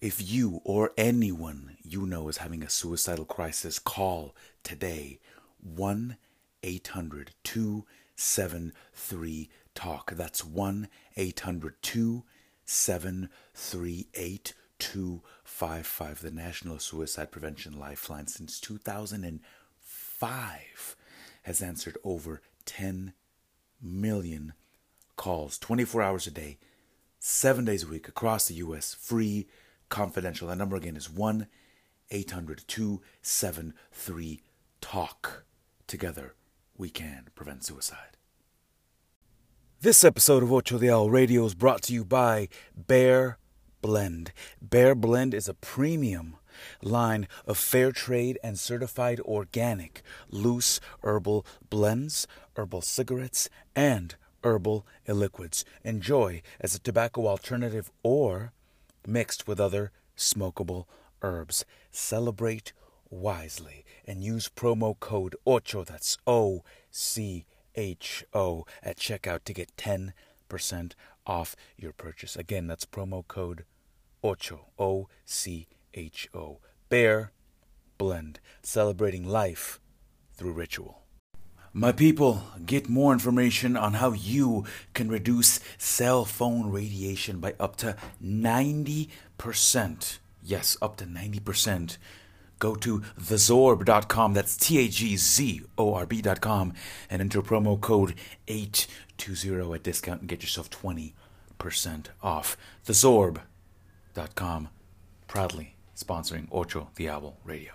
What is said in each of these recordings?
If you or anyone you know is having a suicidal crisis, call today 1 800 273 TALK. That's 1 800 273 8255, the National Suicide Prevention Lifeline. Since 2005, has answered over 10 million calls 24 hours a day, seven days a week across the U.S. Free, confidential. That number again is 1 800 273 TALK. Together, we can prevent suicide. This episode of Ocho Diablo Radio is brought to you by Bear Blend. Bear Blend is a premium line of fair trade and certified organic loose herbal blends, herbal cigarettes, and herbal liquids. Enjoy as a tobacco alternative or mixed with other smokable herbs. Celebrate wisely and use promo code OCHO, that's O C H O, at checkout to get 10% off your purchase. Again, that's promo code OCHO, O C H O. Bear Blend, celebrating life through ritual. My people, get more information on how you can reduce cell phone radiation by up to 90%. Yes, up to 90%. Go to thezorb.com, that's T A G Z O R B.com, and enter promo code 820 at discount and get yourself 20% off. Thezorb.com, proudly sponsoring Ocho Diablo Radio.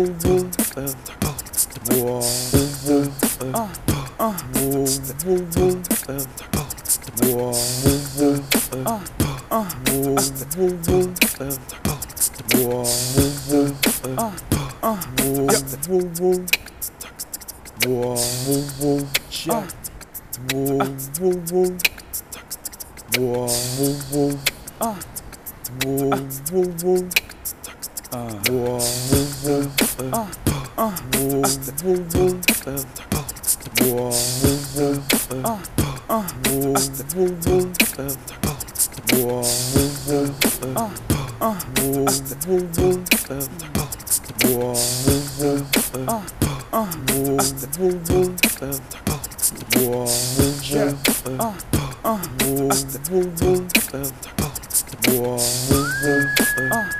Whoa. Uh, uh,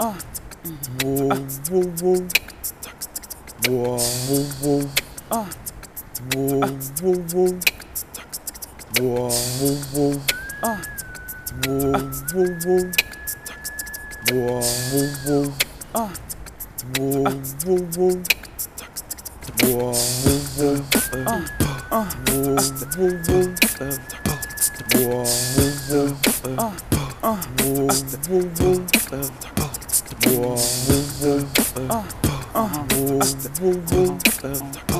Uh. Whoa, whoa, whoa. Whoa, whoa, whoa. Ah. Whoa, whoa, whoa. Whoa, whoa, whoa. Ah. Whoa, whoa, whoa. Whoa, whoa, whoa. Ah. Ah. Whoa, whoa, whoa. Whoa, whoa, whoa. Ah. Ah. Whoa, whoa, whoa. Whoa, whoa, whoa. Ah. Ah. Whoa, whoa, whoa.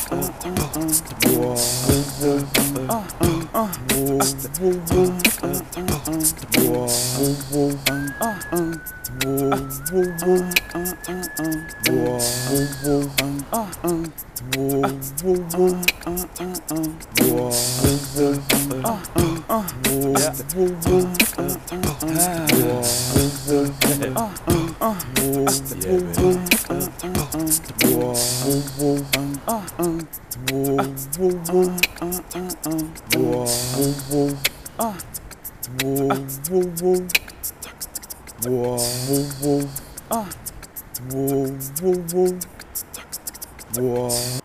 Whoa, whoa, whoa. Oh. Whoa, whoa, whoa. Whoa.